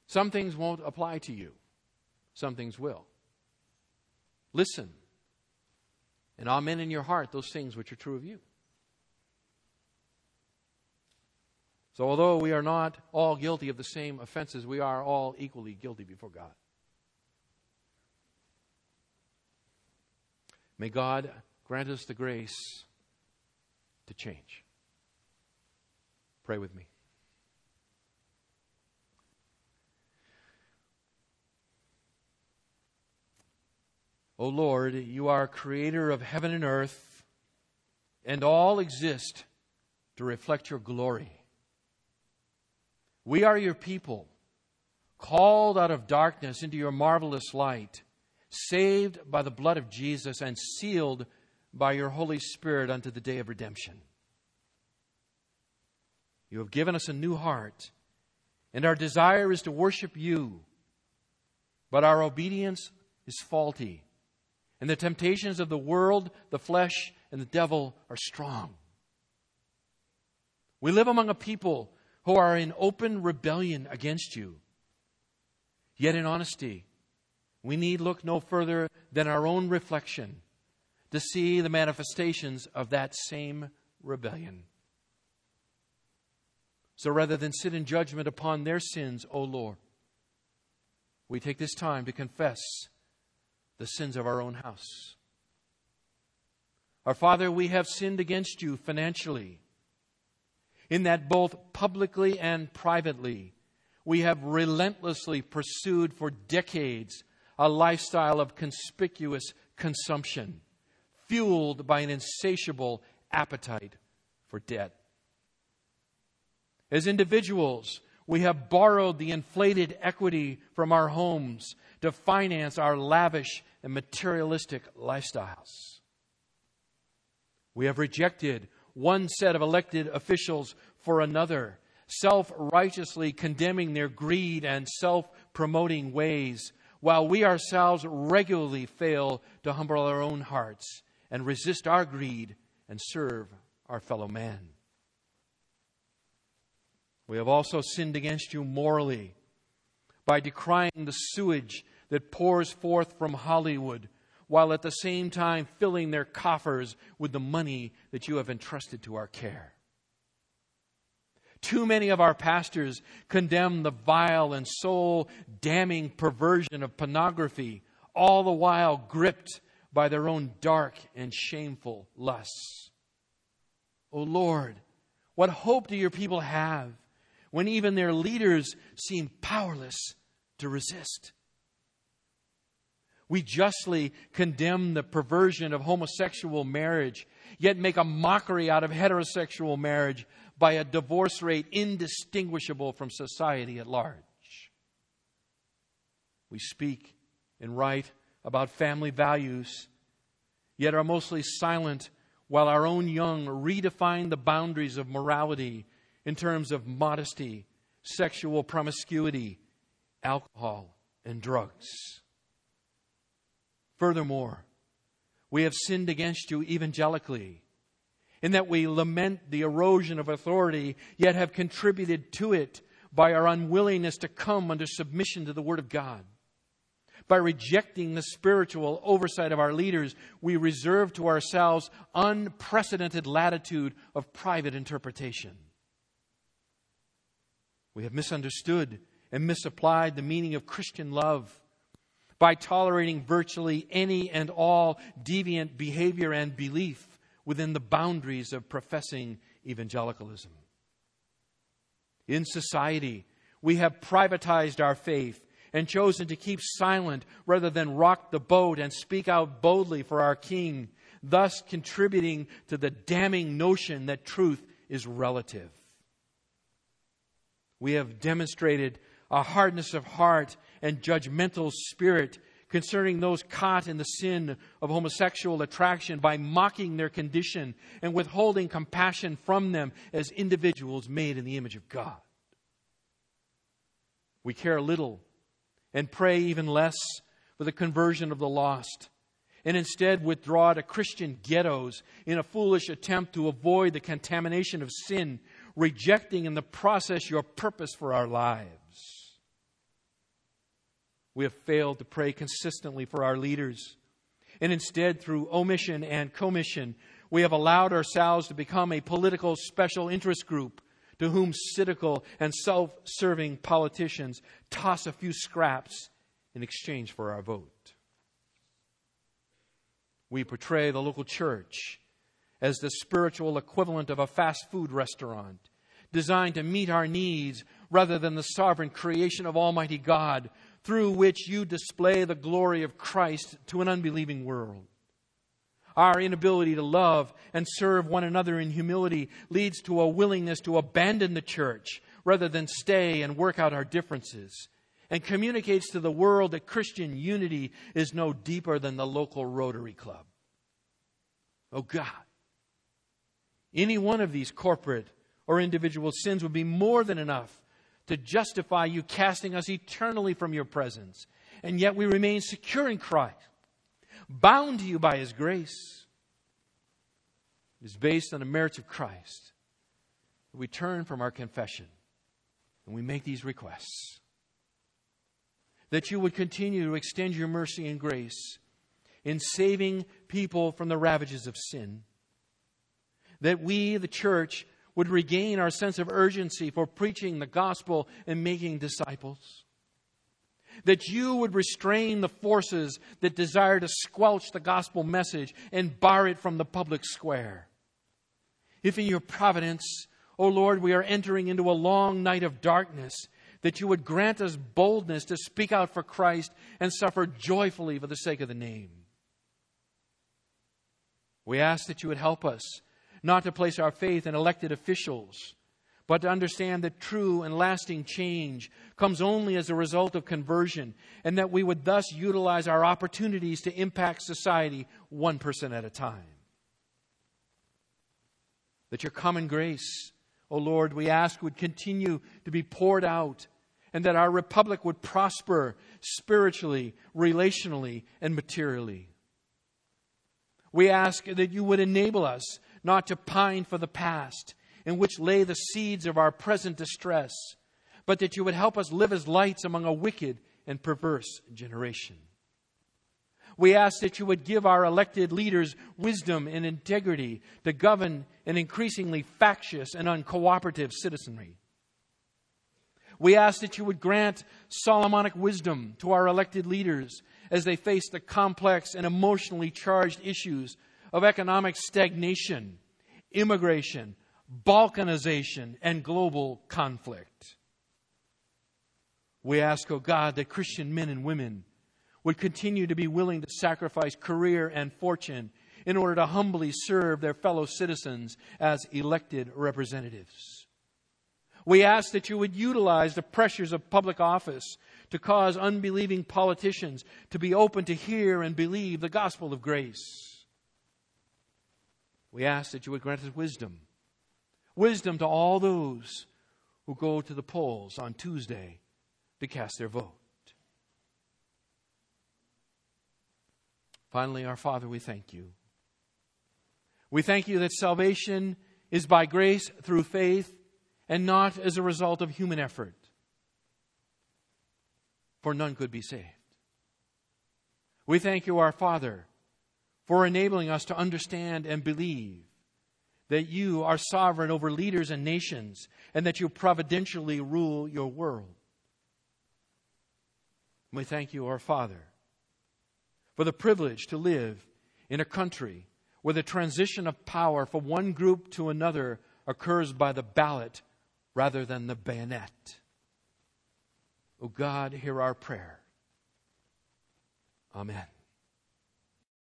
Some things won't apply to you, some things will. Listen, and amen in your heart those things which are true of you. So, although we are not all guilty of the same offenses, we are all equally guilty before God. May God grant us the grace to change. Pray with me. O Lord, you are creator of heaven and earth, and all exist to reflect your glory. We are your people, called out of darkness into your marvelous light, saved by the blood of Jesus, and sealed by your Holy Spirit unto the day of redemption. You have given us a new heart, and our desire is to worship you, but our obedience is faulty and the temptations of the world, the flesh, and the devil are strong. We live among a people who are in open rebellion against you. Yet, in honesty, we need look no further than our own reflection to see the manifestations of that same rebellion. So rather than sit in judgment upon their sins, O Lord, we take this time to confess the sins of our own house. Our Father, we have sinned against you financially, in that both publicly and privately, we have relentlessly pursued for decades a lifestyle of conspicuous consumption, fueled by an insatiable appetite for debt. As individuals, we have borrowed the inflated equity from our homes to finance our lavish and materialistic lifestyles. We have rejected one set of elected officials for another, self righteously condemning their greed and self promoting ways, while we ourselves regularly fail to humble our own hearts and resist our greed and serve our fellow man. We have also sinned against you morally by decrying the sewage that pours forth from Hollywood while at the same time filling their coffers with the money that you have entrusted to our care. Too many of our pastors condemn the vile and soul damning perversion of pornography, all the while gripped by their own dark and shameful lusts. O oh Lord, what hope do your people have when even their leaders seem powerless to resist? We justly condemn the perversion of homosexual marriage, yet make a mockery out of heterosexual marriage by a divorce rate indistinguishable from society at large. We speak and write about family values, yet are mostly silent while our own young redefine the boundaries of morality in terms of modesty, sexual promiscuity, alcohol, and drugs. Furthermore, we have sinned against you evangelically in that we lament the erosion of authority, yet have contributed to it by our unwillingness to come under submission to the Word of God. By rejecting the spiritual oversight of our leaders, we reserve to ourselves unprecedented latitude of private interpretation. We have misunderstood and misapplied the meaning of Christian love by tolerating virtually any and all deviant behavior and belief within the boundaries of professing evangelicalism. In society, we have privatized our faith and chosen to keep silent rather than rock the boat and speak out boldly for our King, thus contributing to the damning notion that truth is relative. We have demonstrated a hardness of heart and judgmental spirit concerning those caught in the sin of homosexual attraction by mocking their condition and withholding compassion from them as individuals made in the image of God. We care little and pray even less for the conversion of the lost and instead withdraw to Christian ghettos in a foolish attempt to avoid the contamination of sin, rejecting in the process your purpose for our lives. We have failed to pray consistently for our leaders. And instead, through omission and commission, we have allowed ourselves to become a political special interest group to whom cynical and self serving politicians toss a few scraps in exchange for our vote. We portray the local church as the spiritual equivalent of a fast food restaurant designed to meet our needs rather than the sovereign creation of Almighty God through which you display the glory of Christ to an unbelieving world. Our inability to love and serve one another in humility leads to a willingness to abandon the church rather than stay and work out our differences, and communicates to the world that Christian unity is no deeper than the local Rotary Club. Oh God. Any one of these corporate or individual sins would be more than enough to justify you casting us eternally from your presence. And yet we remain secure in Christ, bound to you by his grace. It is based on the merits of Christ. We turn from our confession and we make these requests. That you would continue to extend your mercy and grace in saving people from the ravages of sin. That we, the church, would regain our sense of urgency for preaching the gospel and making disciples. That you would restrain the forces that desire to squelch the gospel message and bar it from the public square. If in your providence, O oh Lord, we are entering into a long night of darkness, that you would grant us boldness to speak out for Christ and suffer joyfully for the sake of the name. We ask that you would help us not to place our faith in elected officials, but to understand that true and lasting change comes only as a result of conversion, and that we would thus utilize our opportunities to impact society one person at a time. That your common grace, O oh Lord, we ask would continue to be poured out, and that our republic would prosper spiritually, relationally, and materially. We ask that you would enable us not to pine for the past, in which lay the seeds of our present distress, but that you would help us live as lights among a wicked and perverse generation. We ask that you would give our elected leaders wisdom and integrity to govern an increasingly factious and uncooperative citizenry. We ask that you would grant Solomonic wisdom to our elected leaders as they face the complex and emotionally charged issues of economic stagnation, immigration, balkanization, and global conflict. We ask, O oh God, that Christian men and women would continue to be willing to sacrifice career and fortune in order to humbly serve their fellow citizens as elected representatives. We ask that you would utilize the pressures of public office to cause unbelieving politicians to be open to hear and believe the gospel of grace. We ask that you would grant us wisdom. Wisdom to all those who go to the polls on Tuesday to cast their vote. Finally, our Father, we thank you. We thank you that salvation is by grace through faith and not as a result of human effort. For none could be saved. We thank you, our Father, for enabling us to understand and believe that you are sovereign over leaders and nations and that you providentially rule your world. We thank you, our Father, for the privilege to live in a country where the transition of power from one group to another occurs by the ballot rather than the bayonet. O oh God, hear our prayer. Amen.